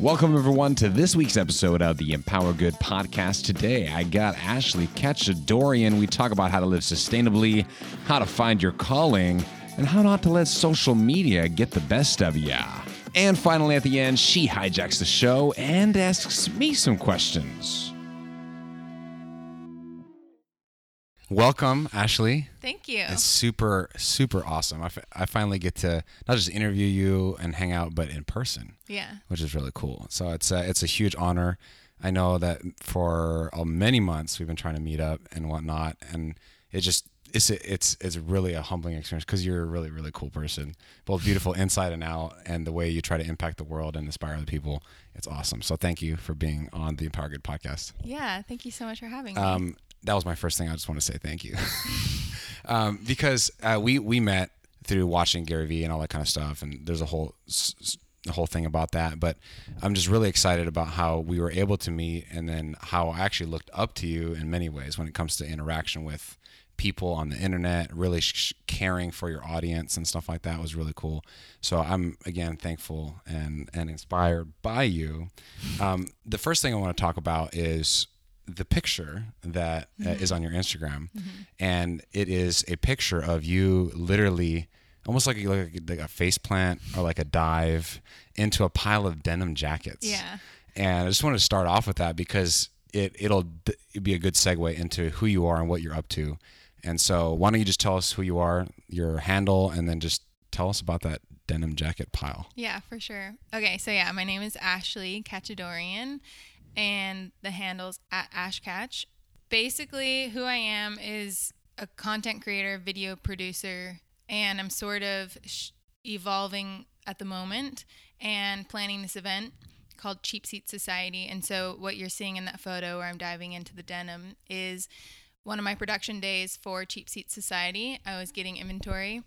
Welcome, everyone, to this week's episode of the Empower Good podcast. Today, I got Ashley Cachadorian. We talk about how to live sustainably, how to find your calling, and how not to let social media get the best of ya. And finally, at the end, she hijacks the show and asks me some questions. Welcome, Ashley. Thank you. It's super, super awesome. I, f- I finally get to not just interview you and hang out, but in person, yeah. which is really cool. So it's a, it's a huge honor. I know that for uh, many months we've been trying to meet up and whatnot, and it just it's it's it's really a humbling experience because you're a really really cool person, both beautiful inside and out, and the way you try to impact the world and inspire other people. It's awesome. So thank you for being on the Empower Good podcast. Yeah. Thank you so much for having me. Um, that was my first thing. I just want to say thank you, um, because uh, we we met through watching Gary Vee and all that kind of stuff, and there's a whole a whole thing about that. But I'm just really excited about how we were able to meet, and then how I actually looked up to you in many ways when it comes to interaction with people on the internet, really sh- caring for your audience and stuff like that was really cool. So I'm again thankful and and inspired by you. Um, the first thing I want to talk about is the picture that uh, is on your Instagram, and it is a picture of you literally almost like a, like a, like a face plant or like a dive into a pile of denim jackets. Yeah. And I just wanted to start off with that because it it'll be a good segue into who you are and what you're up to. And so, why don't you just tell us who you are, your handle, and then just tell us about that denim jacket pile. yeah, for sure. Okay. So, yeah, my name is Ashley Cachadorian, and the handle's at Ashkatch. Basically, who I am is a content creator, video producer, and I'm sort of sh- evolving at the moment and planning this event called Cheap Seat Society. And so, what you're seeing in that photo where I'm diving into the denim is one of my production days for Cheap Seat Society. I was getting inventory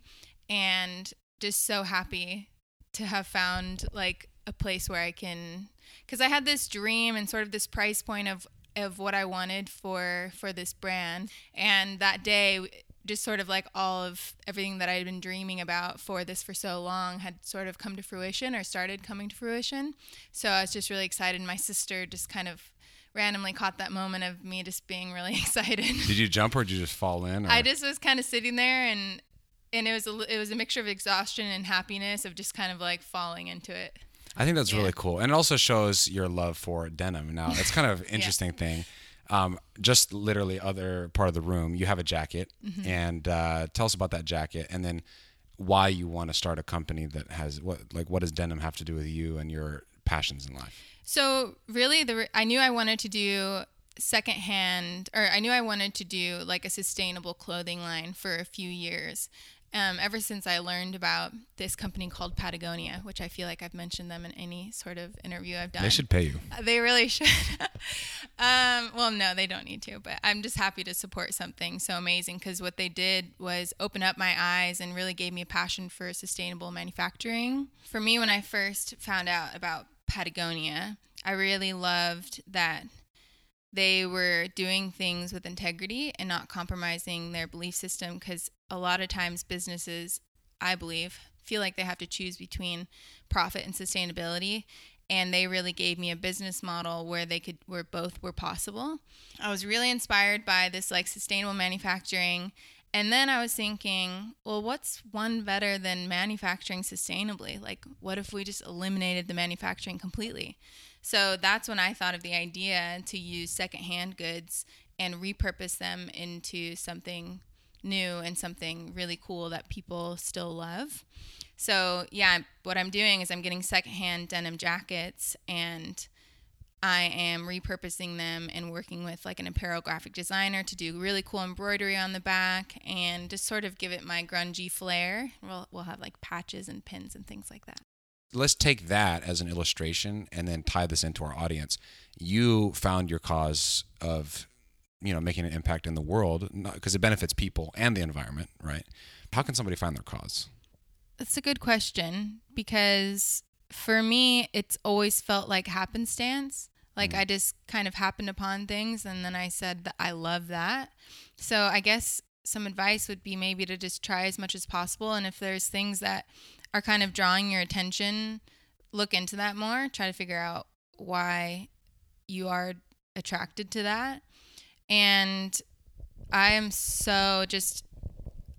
and just so happy to have found like a place where I can because I had this dream and sort of this price point of of what I wanted for for this brand and that day just sort of like all of everything that I had been dreaming about for this for so long had sort of come to fruition or started coming to fruition. So I was just really excited. My sister just kind of randomly caught that moment of me just being really excited. Did you jump or did you just fall in? Or? I just was kind of sitting there and and it was a, it was a mixture of exhaustion and happiness of just kind of like falling into it. I think that's Yeah. really cool, and it also shows your love for denim. Now, it's kind of an interesting thing. Um, just literally, other part of the room, you have a jacket, Mm-hmm. and uh, tell us about that jacket, and then why you want to start a company that has what, like, what does denim have to do with you and your passions in life? So really, the I knew I wanted to do secondhand, or I knew I wanted to do like a sustainable clothing line for a few years. Um, ever since I learned about this company called Patagonia, which I feel like I've mentioned them in any sort of interview I've done. They should pay you. They really should. um, well, no, they don't need to, but I'm just happy to support something so amazing because what they did was open up my eyes and really gave me a passion for sustainable manufacturing. For me, when I first found out about Patagonia, I really loved that they were doing things with integrity and not compromising their belief system because a lot of times businesses i believe feel like they have to choose between profit and sustainability and they really gave me a business model where they could where both were possible. I was really inspired by this like sustainable manufacturing and then i was thinking well what's one better than manufacturing sustainably? Like what if we just eliminated the manufacturing completely so that's when I thought of the idea to use secondhand goods and repurpose them into something new and something really cool that people still love. So, yeah, what I'm doing is I'm getting secondhand denim jackets and I am repurposing them and working with like an apparel graphic designer to do really cool embroidery on the back and just sort of give it my grungy flair. We'll, we'll have like patches and pins and things like that. Let's take that as an illustration and then tie this into our audience. You found your cause of, you know, making an impact in the world because it benefits people and the environment, right? How can somebody find their cause? That's a good question because for me, it's always felt like happenstance. Like mm-hmm. I just kind of happened upon things and then I said that I love that. So I guess some advice would be maybe to just try as much as possible. And if there's things that are kind of drawing your attention, look into that more, try to figure out why you are attracted to that. And I am so just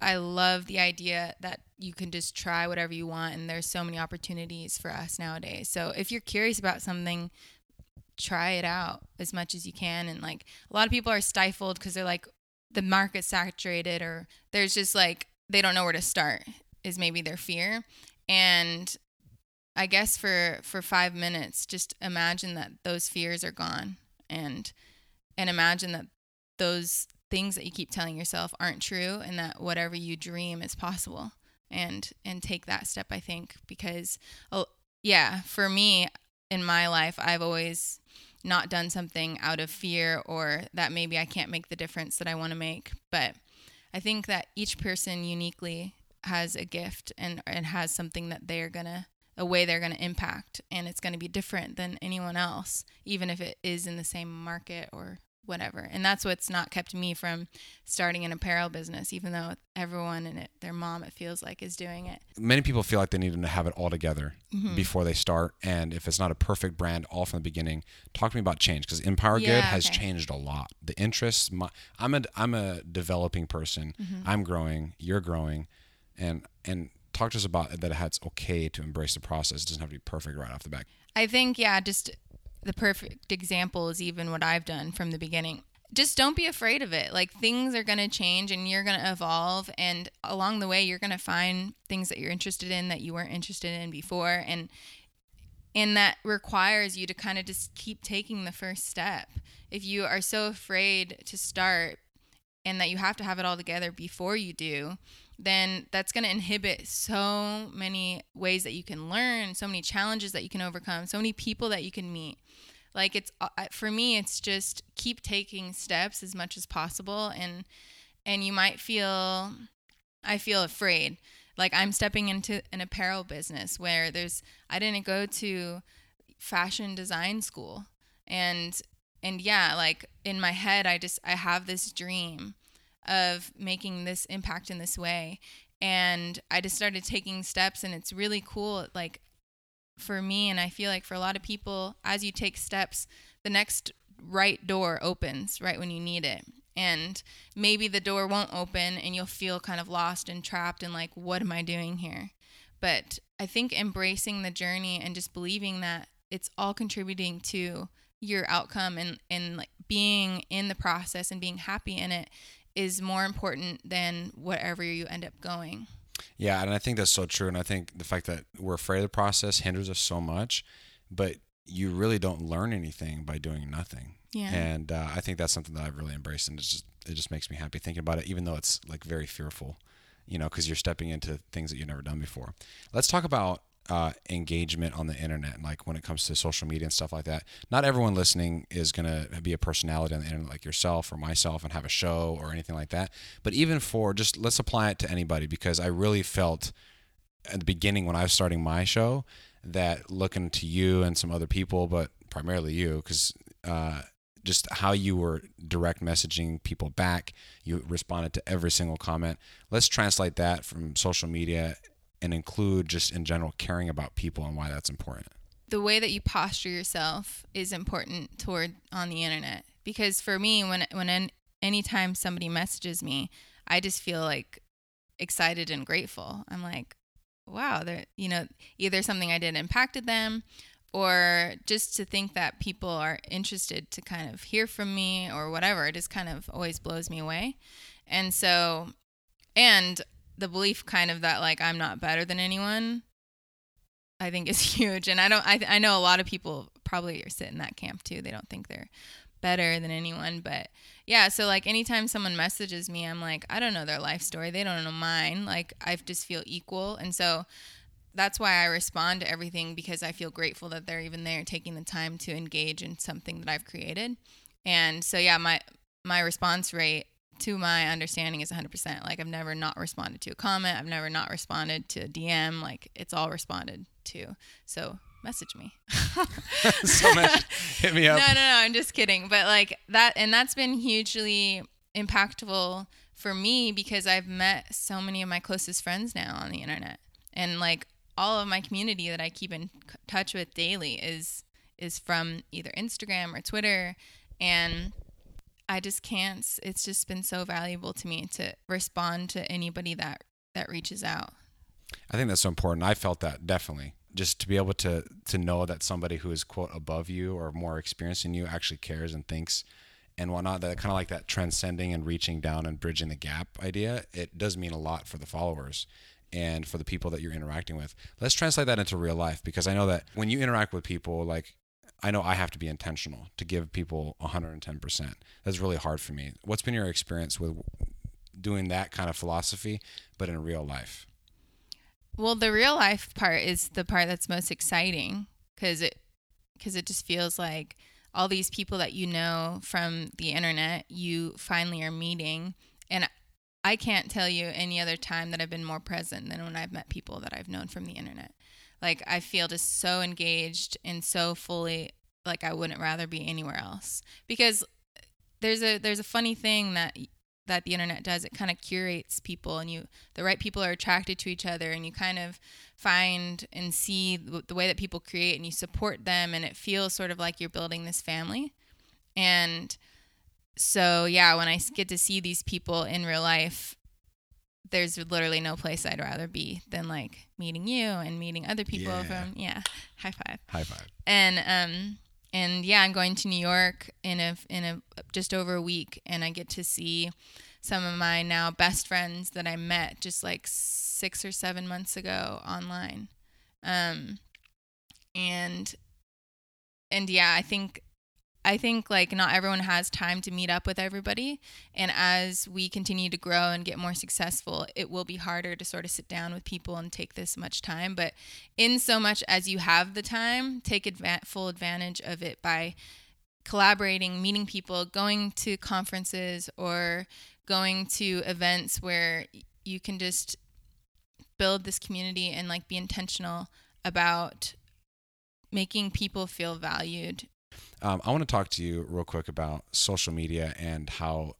I love the idea that you can just try whatever you want and there's so many opportunities for us nowadays. So if you're curious about something, try it out as much as you can and like a lot of people are stifled cuz they're like the market's saturated or there's just like they don't know where to start is maybe their fear. And I guess for for 5 minutes just imagine that those fears are gone and and imagine that those things that you keep telling yourself aren't true and that whatever you dream is possible and and take that step i think because oh, yeah for me in my life i've always not done something out of fear or that maybe i can't make the difference that i want to make but i think that each person uniquely has a gift and and has something that they're gonna a way they're going to impact and it's going to be different than anyone else even if it is in the same market or whatever. And that's what's not kept me from starting an apparel business, even though everyone and it, their mom, it feels like, is doing it. Many people feel like they need to have it all together mm-hmm. before they start. And if it's not a perfect brand all from the beginning, talk to me about change because Empower yeah, Good has okay. changed a lot. The interests, my, I'm a I'm a developing person. Mm-hmm. I'm growing. You're growing, and and talk to us about that. It's okay to embrace the process. It doesn't have to be perfect right off the bat. I think yeah, just the perfect example is even what I've done from the beginning. Just don't be afraid of it. Like things are going to change and you're going to evolve and along the way you're going to find things that you're interested in that you weren't interested in before and and that requires you to kind of just keep taking the first step. If you are so afraid to start and that you have to have it all together before you do, then that's going to inhibit so many ways that you can learn, so many challenges that you can overcome, so many people that you can meet. Like it's uh, for me it's just keep taking steps as much as possible and and you might feel I feel afraid. Like I'm stepping into an apparel business where there's I didn't go to fashion design school and and yeah, like in my head I just I have this dream of making this impact in this way. And I just started taking steps, and it's really cool. Like for me, and I feel like for a lot of people, as you take steps, the next right door opens right when you need it. And maybe the door won't open, and you'll feel kind of lost and trapped, and like, what am I doing here? But I think embracing the journey and just believing that it's all contributing to your outcome and, and like being in the process and being happy in it is more important than whatever you end up going. Yeah, and I think that's so true. And I think the fact that we're afraid of the process hinders us so much, but you really don't learn anything by doing nothing. Yeah. And uh, I think that's something that I've really embraced, and it just it just makes me happy thinking about it, even though it's like very fearful, you know, because you're stepping into things that you've never done before. Let's talk about uh, engagement on the internet, and like when it comes to social media and stuff like that. Not everyone listening is to be a personality on the internet like yourself or myself and have a show or anything like that. But even for just let's apply it to anybody because I really felt at the beginning when I was starting my show that looking to you and some other people, but primarily you, because uh, just how you were direct messaging people back. You responded to every single comment. Let's translate that from social media and include just in general caring about people and why that's important. The way that you posture yourself is important toward on the internet because for me when when any anytime somebody messages me, I just feel like excited and grateful. I'm like, wow, they're you know, either something I did impacted them or just to think that people are interested to kind of hear from me or whatever. It just kind of always blows me away. And so and the belief kind of that like I'm not better than anyone I think is huge and I don't I I know a lot of people probably are sitting in that camp too. They don't think they're better than anyone, but yeah, so like anytime someone messages me, I'm like, I don't know their life story. They don't know mine. Like I just feel equal. And so that's why I respond to everything because I feel grateful that they're even there taking the time to engage in something that I've created. And so yeah, my my response rate to my understanding is 100%. Like I've never not responded to a comment. I've never not responded to a DM. Like it's all responded to. So message me. so much. Hit me up. No, no, no. I'm just kidding. But like that, and that's been hugely impactful for me because I've met so many of my closest friends now on the internet. And like all of my community that I keep in touch with daily is is from either Instagram or Twitter and I just can't it's just been so valuable to me to respond to anybody that that reaches out. I think that's so important. I felt that definitely. Just to be able to to know that somebody who is quote above you or more experienced than you actually cares and thinks and whatnot. That kind of like that transcending and reaching down and bridging the gap idea. It does mean a lot for the followers and for the people that you're interacting with. Let's translate that into real life because I know that when you interact with people, like I know I have to be intentional to give people 110%. That's really hard for me. What's been your experience with doing that kind of philosophy, but in real life? Well, the real life part is the part that's most exciting because it because it just feels like all these people that you know from the internet you finally are meeting and I can't tell you any other time that I've been more present than when I've met people that I've known from the internet. Like I feel just so engaged and so fully like I wouldn't rather be anywhere else. Because there's a there's a funny thing that that the internet does. It kind of curates people and you the right people are attracted to each other and you kind of find and see the, way that people create and you support them and it feels sort of like you're building this family. And so yeah when i get to see these people in real life there's literally no place i'd rather be than like meeting you and meeting other people Yeah. from yeah high five High five. and um and yeah i'm going to new york in a in a just over a week and i get to see some of my now best friends that i met just like six or seven months ago online um and and yeah i think i think like not everyone has time to meet up with everybody and as we continue to grow and get more successful it will be harder to sort of sit down with people and take this much time but in so much as you have the time take adva- full advantage of it by collaborating meeting people going to conferences or going to events where you can just build this community and like be intentional about making people feel valued Um, I want to talk to you real quick about social media and how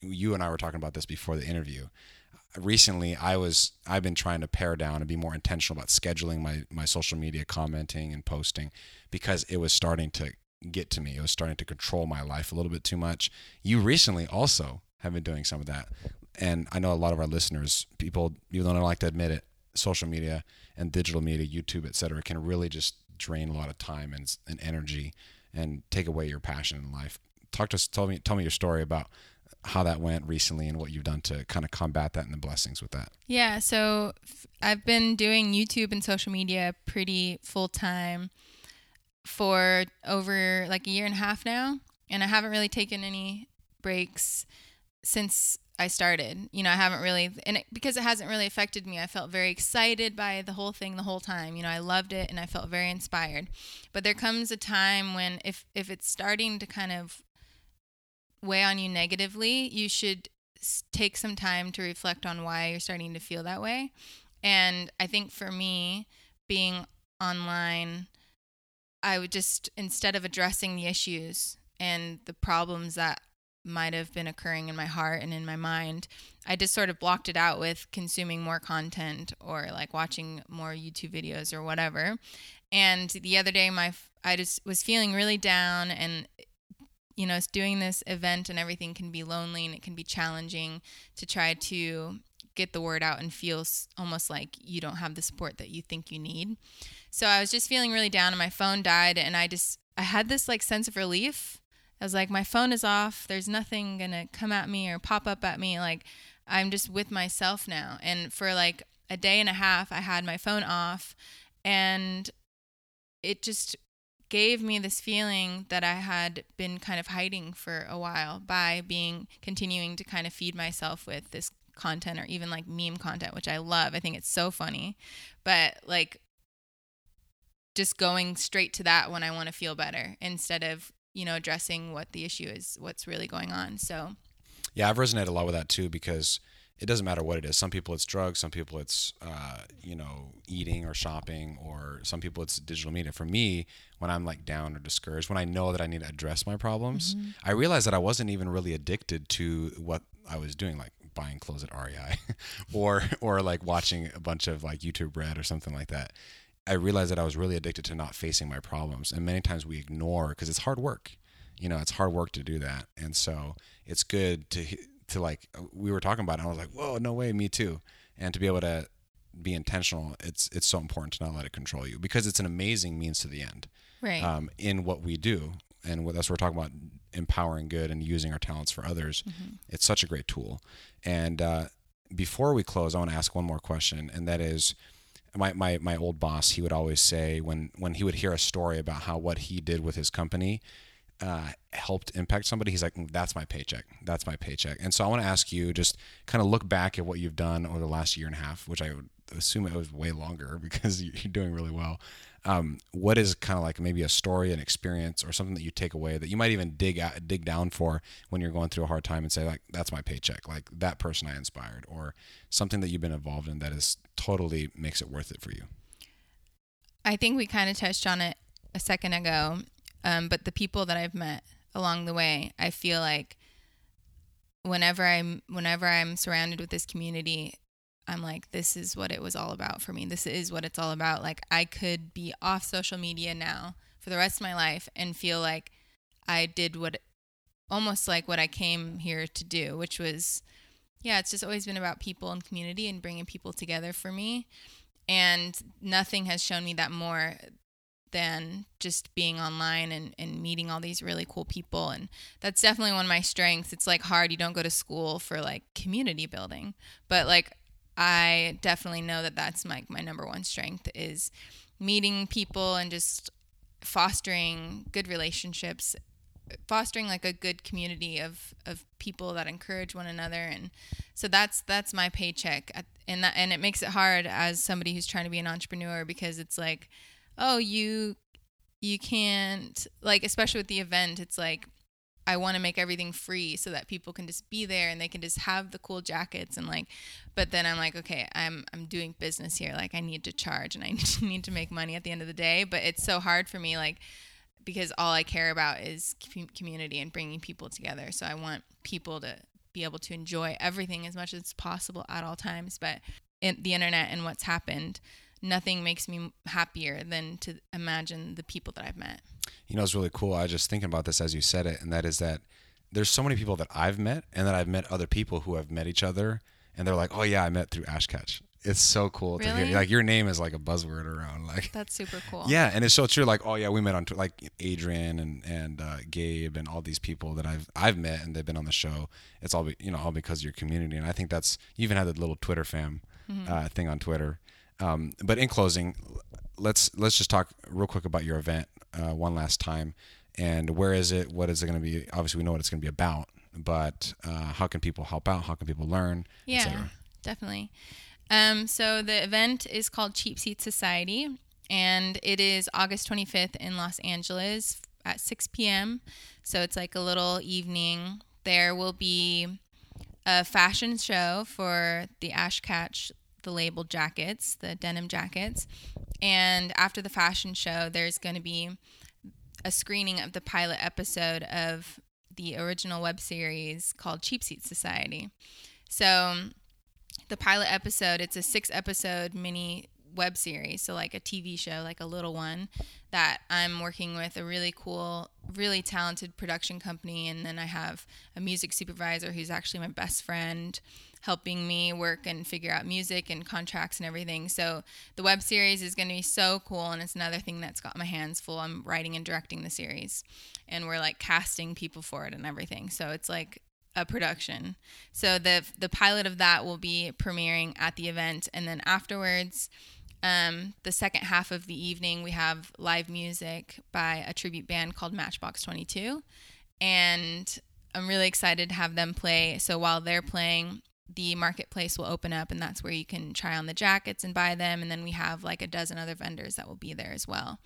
you and I were talking about this before the interview. Recently, I was I've been trying to pare down and be more intentional about scheduling my my social media commenting and posting because it was starting to get to me. It was starting to control my life a little bit too much. You recently also have been doing some of that, and I know a lot of our listeners, people, even though they don't like to admit it, social media and digital media, YouTube, et cetera, can really just drain a lot of time and, and energy and take away your passion in life. Talk to us, tell me, tell me your story about how that went recently and what you've done to kind of combat that and the blessings with that. Yeah, so I've been doing YouTube and social media pretty full time for over like a year and a half now, and I haven't really taken any breaks since I started. You know, I haven't really, and it, because it hasn't really affected me, I felt very excited by the whole thing the whole time. You know, I loved it and I felt very inspired. But there comes a time when if if it's starting to kind of weigh on you negatively, you should take some time to reflect on why you're starting to feel that way. And I think for me, being online, I would just, instead of addressing the issues and the problems that might have been occurring in my heart and in my mind, I just sort of blocked it out with consuming more content or like watching more YouTube videos or whatever. And the other day, my I just was feeling really down and you know, doing this event and everything can be lonely and it can be challenging to try to get the word out and feel almost like you don't have the support that you think you need. So I was just feeling really down and my phone died and I just I had this like sense of relief. I was like my phone is off. There's nothing to come at me or pop up at me like I'm just with myself now. And for like a day and a half I had my phone off and it just gave me this feeling that I had been kind of hiding for a while by being continuing to kind of feed myself with this content or even like meme content, which I love. I think it's so funny. But like just going straight to that when I want to feel better instead of, you know, addressing what the issue is, what's really going on. So, Yeah, I've resonated a lot with that too because it doesn't matter what it is. Some people it's drugs, some people it's uh, you know eating or shopping, or some people it's digital media. For me, when I'm like down or discouraged, when I know that I need to address my problems, I realized that I wasn't even really addicted to what I was doing, like buying clothes at REI or or like watching a bunch of like YouTube Red or something like that. I realized that I was really addicted to not facing my problems, and many times we ignore because it's hard work. You know, it's hard work to do that, and so it's good to to like we were talking about. It, I was like, whoa, no way, me too, and to be able to be intentional. It's it's so important to not let it control you because it's an amazing means to the end. Right. Um, in what we do, and what, that's what we're talking about empowering good and using our talents for others. Mm-hmm. It's such a great tool. And uh, before we close, I want to ask one more question, and that is, my, my my old boss, he would always say when when he would hear a story about how what he did with his company uh, helped impact somebody, he's like, "Mm, "That's my paycheck. That's my paycheck." And so I want to ask you, just kind of look back at what you've done over the last year and a half, which I would assume it was way longer because you're doing really well. Um, what is kind of like maybe a story, an experience, or something that you take away that you might even dig out, dig down for when you're going through a hard time and say like, "That's my paycheck." Like that person I inspired, or something that you've been involved in that is totally makes it worth it for you. I think we kind of touched on it a second ago, um, but the people that I've met along the way, I feel like whenever I'm whenever I'm surrounded with this community, I'm like, this is what it was all about for me. This is what it's all about. Like I could be off social media now for the rest of my life and feel like I did what almost like what I came here to do, which was yeah, it's just always been about people and community and bringing people together for me. And nothing has shown me that more than just being online and, and meeting all these really cool people. And that's definitely one of my strengths. It's like hard. You don't go to school for like community building, but like I definitely know that that's my, my number one strength is meeting people and just fostering good relationships fostering like a good community of of people that encourage one another. And so that's that's my paycheck and that and it makes it hard as somebody who's trying to be an entrepreneur because it's like oh you you can't like especially with the event it's like I want to make everything free so that people can just be there and they can just have the cool jackets and like but then I'm like okay I'm I'm doing business here like I need to charge and I need to make money at the end of the day but it's so hard for me like because all I care about is community and bringing people together. So I want people to be able to enjoy everything as much as possible at all times. But in the internet and what's happened, nothing makes me happier than to imagine the people that I've met. You know, it's really cool. I was just thinking about this as you said it, and that is that there's so many people that I've met, and that I've met other people who have met each other, and they're like, "Oh yeah, I met through Ash Katch." it's so cool really? to hear. Like your name is like a buzzword around. Like that's super cool. Yeah, and it's so true. Like oh yeah, we met on like Adrian and and uh, Gabe and all these people that I've I've met and they've been on the show. It's all be, you know all because of your community, and I think that's you even had the little Twitter fam mm-hmm. uh, thing on Twitter. Um, but in closing, let's let's just talk real quick about your event uh, one last time, and where is it? What is it going to be? Obviously, we know what it's going to be about, but uh, how can people help out? How can people learn? Yeah, definitely. Um, so the event is called Cheap Seat Society, and it is August 25th in Los Angeles at 6 p.m. So it's like a little evening. There will be a fashion show for the Ash Katch, the labeled jackets, the denim jackets. And after the fashion show, there's going to be a screening of the pilot episode of the original web series called Cheap Seat Society. So the pilot episode, it's a six episode mini web series, so like a TV show, like a little one that I'm working with a really cool, really talented production company and then I have a music supervisor who's actually my best friend helping me work and figure out music and contracts and everything. So the web series is going to be so cool and it's another thing that's got my hands full. I'm writing and directing the series and we're like casting people for it and everything. So it's like a production. So the the pilot of that will be premiering at the event, and then afterwards, um, the second half of the evening, we have live music by a tribute band called Matchbox Twenty Two, and I'm really excited to have them play. So while they're playing, the marketplace will open up, and that's where you can try on the jackets and buy them. And then we have like a dozen other vendors that will be there as well,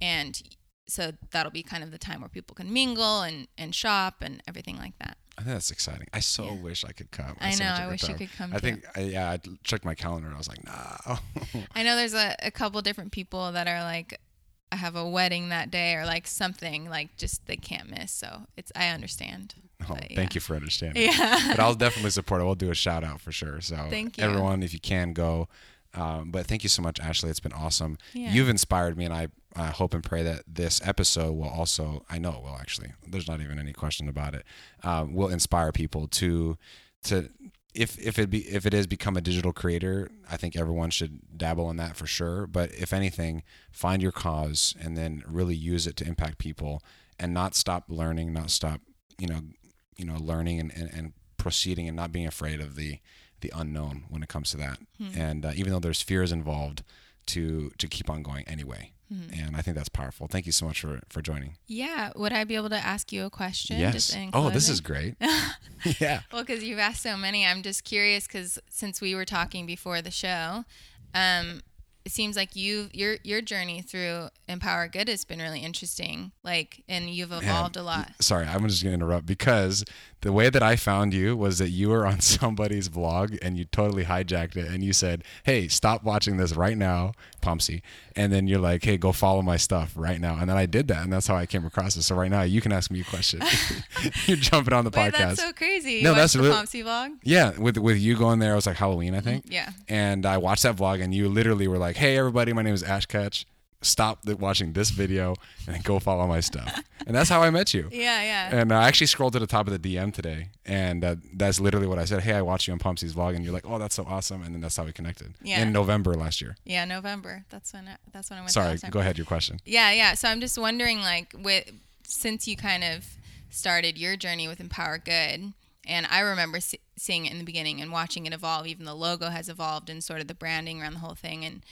and so that'll be kind of the time where people can mingle and, and shop and everything like that. I think that's exciting. I so yeah. wish I could come. I, I know. I wish time. you could come. I think. I, yeah, I checked my calendar and I was like, no. I know there's a, a couple different people that are like, I have a wedding that day or like something like just they can't miss. So it's I understand. Oh, But, Thank you for understanding. Yeah. but I'll definitely support it. We'll do a shout out for sure. So Thank you. everyone, if you can go. Um, but thank you so much, Ashley. It's been awesome. Yeah. You've inspired me, and I, I hope and pray that this episode will also. I know it will actually. There's not even any question about it. Um, will inspire people to, to if if it be if it is become a digital creator, I think everyone should dabble in that for sure. But if anything, find your cause and then really use it to impact people, and not stop learning, not stop you know you know learning and, and, and proceeding and not being afraid of the the unknown when it comes to that. And uh, even though there's fears involved, to to keep on going anyway. And I think that's powerful. Thank you so much for for joining. Yeah. Would I be able to ask you a question? yes. Just in Oh, this is great. yeah. Well, because you've asked so many, I'm just curious because since we were talking before the show, um, it seems like you your your journey through Empower Good has been really interesting. Like, and you've evolved a lot. Sorry, I'm just gonna interrupt because the way that I found you was that you were on somebody's vlog and you totally hijacked it and you said, "Hey, stop watching this right now, Pomsy," and then you're like, "Hey, go follow my stuff right now," and then I did that and that's how I came across it. So right now you can ask me a question. you're jumping on the Wait, podcast. that's so crazy. You No, that's the real- Pomsy vlog. Yeah, with with you going there, it was like Halloween, I think. Mm-hmm, yeah. And I watched that vlog, and you literally were like, "Hey, everybody, my name is Ash Katch. Stop the, watching this video and go follow my stuff." And that's how I met you. Yeah, yeah. And I actually scrolled to the top of the DM today, and uh, that's literally what I said. Hey, I watched you on Pumpsy's vlog, and you're like, "Oh, that's so awesome!" And then that's how we connected. Yeah. In November last year. yeah, November. That's when I, that's when I went. Sorry, go ahead. Your question. Yeah, yeah. So I'm just wondering, like, with since you kind of started your journey with Empower Good, and I remember see, seeing it in the beginning and watching it evolve. Even the logo has evolved and sort of the branding around the whole thing. And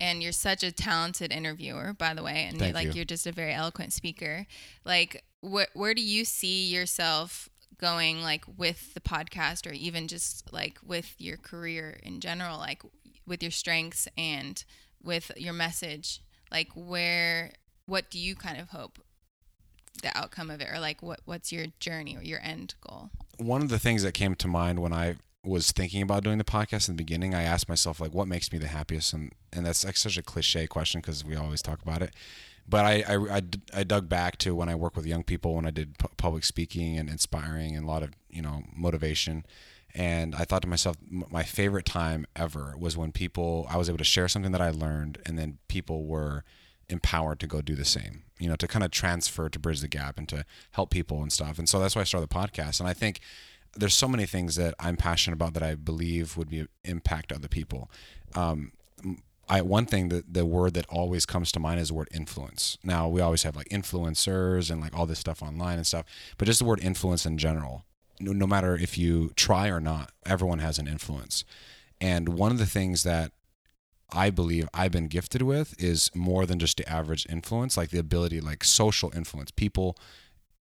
and you're such a talented interviewer, by the way, and you're, like you. you're just a very eloquent speaker. Like, wh- where do you see yourself? going like with the podcast or even just like with your career in general like with your strengths and with your message like where what do you kind of hope the outcome of it or like what what's your journey or your end goal one of the things that came to mind when I was thinking about doing the podcast in the beginning, I asked myself like, what makes me the happiest? And and that's like such a cliche question because we always talk about it. But I I I dug back to when I work with young people, when I did pu- public speaking and inspiring and a lot of you know motivation. And I thought to myself, m- my favorite time ever was when people I was able to share something that I learned, and then people were empowered to go do the same you know to kind of transfer to bridge the gap and to help people and stuff and so that's why i started the podcast and i think there's so many things that i'm passionate about that i believe would be impact other people um, I one thing that the word that always comes to mind is the word influence. Now we always have like influencers and like all this stuff online and stuff, but just the word influence in general. No, no matter if you try or not, everyone has an influence. And one of the things that I believe I've been gifted with is more than just the average influence, like the ability, like social influence. People,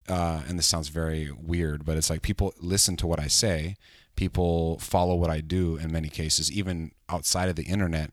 uh, and this sounds very weird, but it's like people listen to what I say, people follow what I do in many cases, even outside of the internet.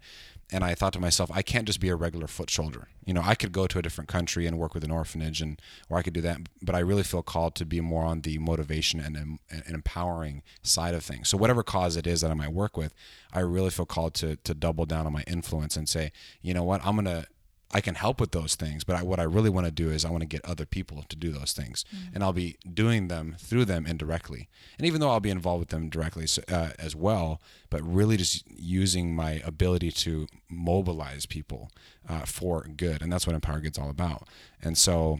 And I thought to myself, I can't just be a regular foot soldier. You know, I could go to a different country and work with an orphanage, and or I could do that. But I really feel called to be more on the motivation and, and empowering side of things. So whatever cause it is that I might work with, I really feel called to to double down on my influence and say, you know what, I'm gonna I can help with those things, but I, what I really want to do is I want to get other people to do those things, and I'll be doing them through them indirectly. And even though I'll be involved with them directly uh, as well, but really just using my ability to mobilize people uh, for good, and that's what Empower Good's all about. And so,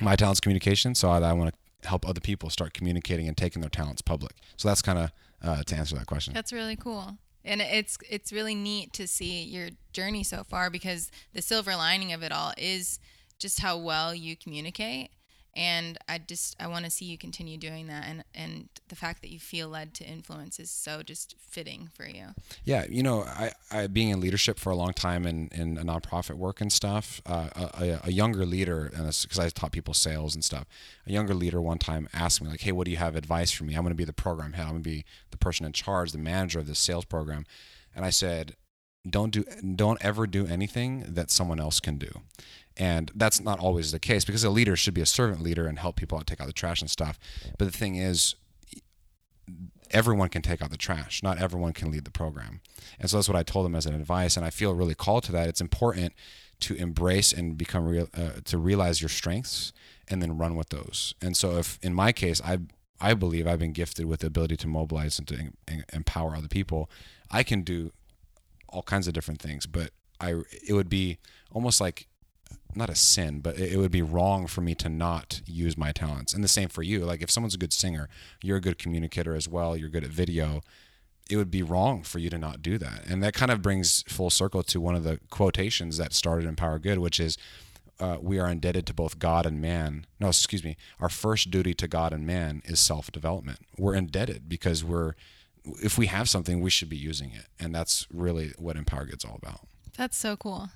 my talent's communication, so I, I want to help other people start communicating and taking their talents public. So that's kind of uh, to answer that question. That's really cool. And it's it's really neat to see your journey so far because the silver lining of it all is just how well you communicate. And I just I want to see you continue doing that and and the fact that you feel led to influence is so just fitting for you. Yeah, you know, I, I being in leadership for a long time in, in a nonprofit work and stuff. Uh, a, a younger leader, and because I taught people sales and stuff, a younger leader one time asked me like, "Hey, what do you have advice for me? I'm going to be the program head. I'm going to be the person in charge, the manager of this sales program." And I said, "Don't do, don't ever do anything that someone else can do." And that's not always the case because a leader should be a servant leader and help people out take out the trash and stuff. But the thing is, everyone can take out the trash. Not everyone can lead the program. And so that's what I told them as an advice. And I feel really called to that. It's important to embrace and become real, uh, to realize your strengths and then run with those. And so if in my case, I I believe I've been gifted with the ability to mobilize and to em- em- empower other people. I can do all kinds of different things, but I it would be almost like not a sin, but it would be wrong for me to not use my talents. And the same for you. Like if someone's a good singer, you're a good communicator as well, you're good at video, it would be wrong for you to not do that. And that kind of brings full circle to one of the quotations that started Empower Good, which is uh, we are indebted to both God and man. No, excuse me. Our first duty to God and man is self development. We're indebted because we're, if we have something, we should be using it. And that's really what Empower Good's all about. That's so cool.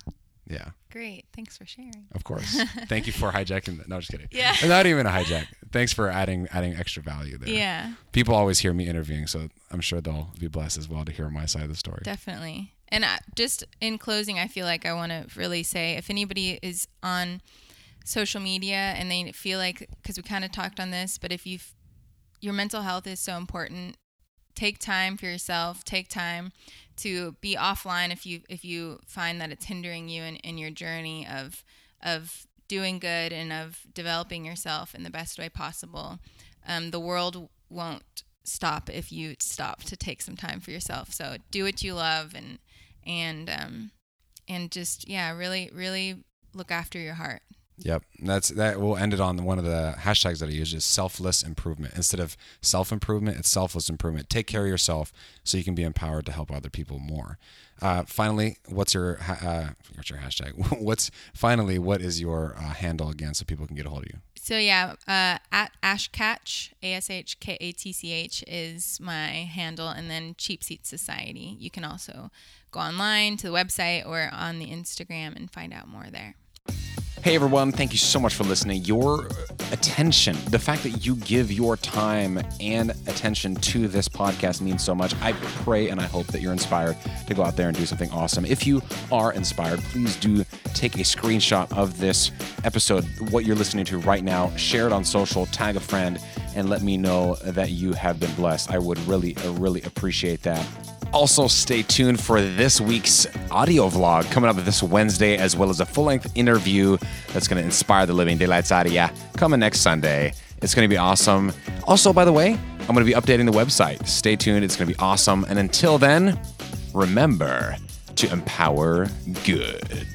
Yeah, Great. Thanks for sharing. of course. Thank you for hijacking that. No, just kidding. Yeah. Not even a hijack. Thanks for adding adding extra value there. Yeah, People always hear me interviewing, so I'm sure they'll be blessed as well to hear my side of the story. definitely. And I, just in closing, I feel like I want to really say if anybody is on social media and they feel like, because we kind of talked on this, but if you your mental health is so important, take time for yourself. Take time to be offline if you if you find that it's hindering you in, in your journey of of doing good and of developing yourself in the best way possible. Um, the world won't stop if you stop to take some time for yourself. So do what you love and and um, and just yeah, really really look after your heart. Yep, that's that. We'll end it on one of the hashtags that I use is selfless improvement. Instead of self improvement, it's selfless improvement. Take care of yourself so you can be empowered to help other people more. Uh, finally, what's your uh, what's your hashtag? what's finally what is your uh, handle again so people can get a hold of you? So yeah, uh, at Ashkatch, A S H K A T C H is my handle, and then Cheap Seat Society. You can also go online to the website or on the Instagram and find out more there. Hey everyone, thank you so much for listening. Your attention, the fact that you give your time and attention to this podcast means so much. I pray and I hope that you're inspired to go out there and do something awesome. If you are inspired, please do take a screenshot of this episode, what you're listening to right now, share it on social, tag a friend, and let me know that you have been blessed. I would really, really appreciate that. Also, stay tuned for this week's audio vlog coming up this Wednesday, as well as a full length interview that's going to inspire the living daylights out of ya coming next Sunday. It's going to be awesome. Also, by the way, I'm going to be updating the website. Stay tuned, it's going to be awesome. And until then, remember to empower good.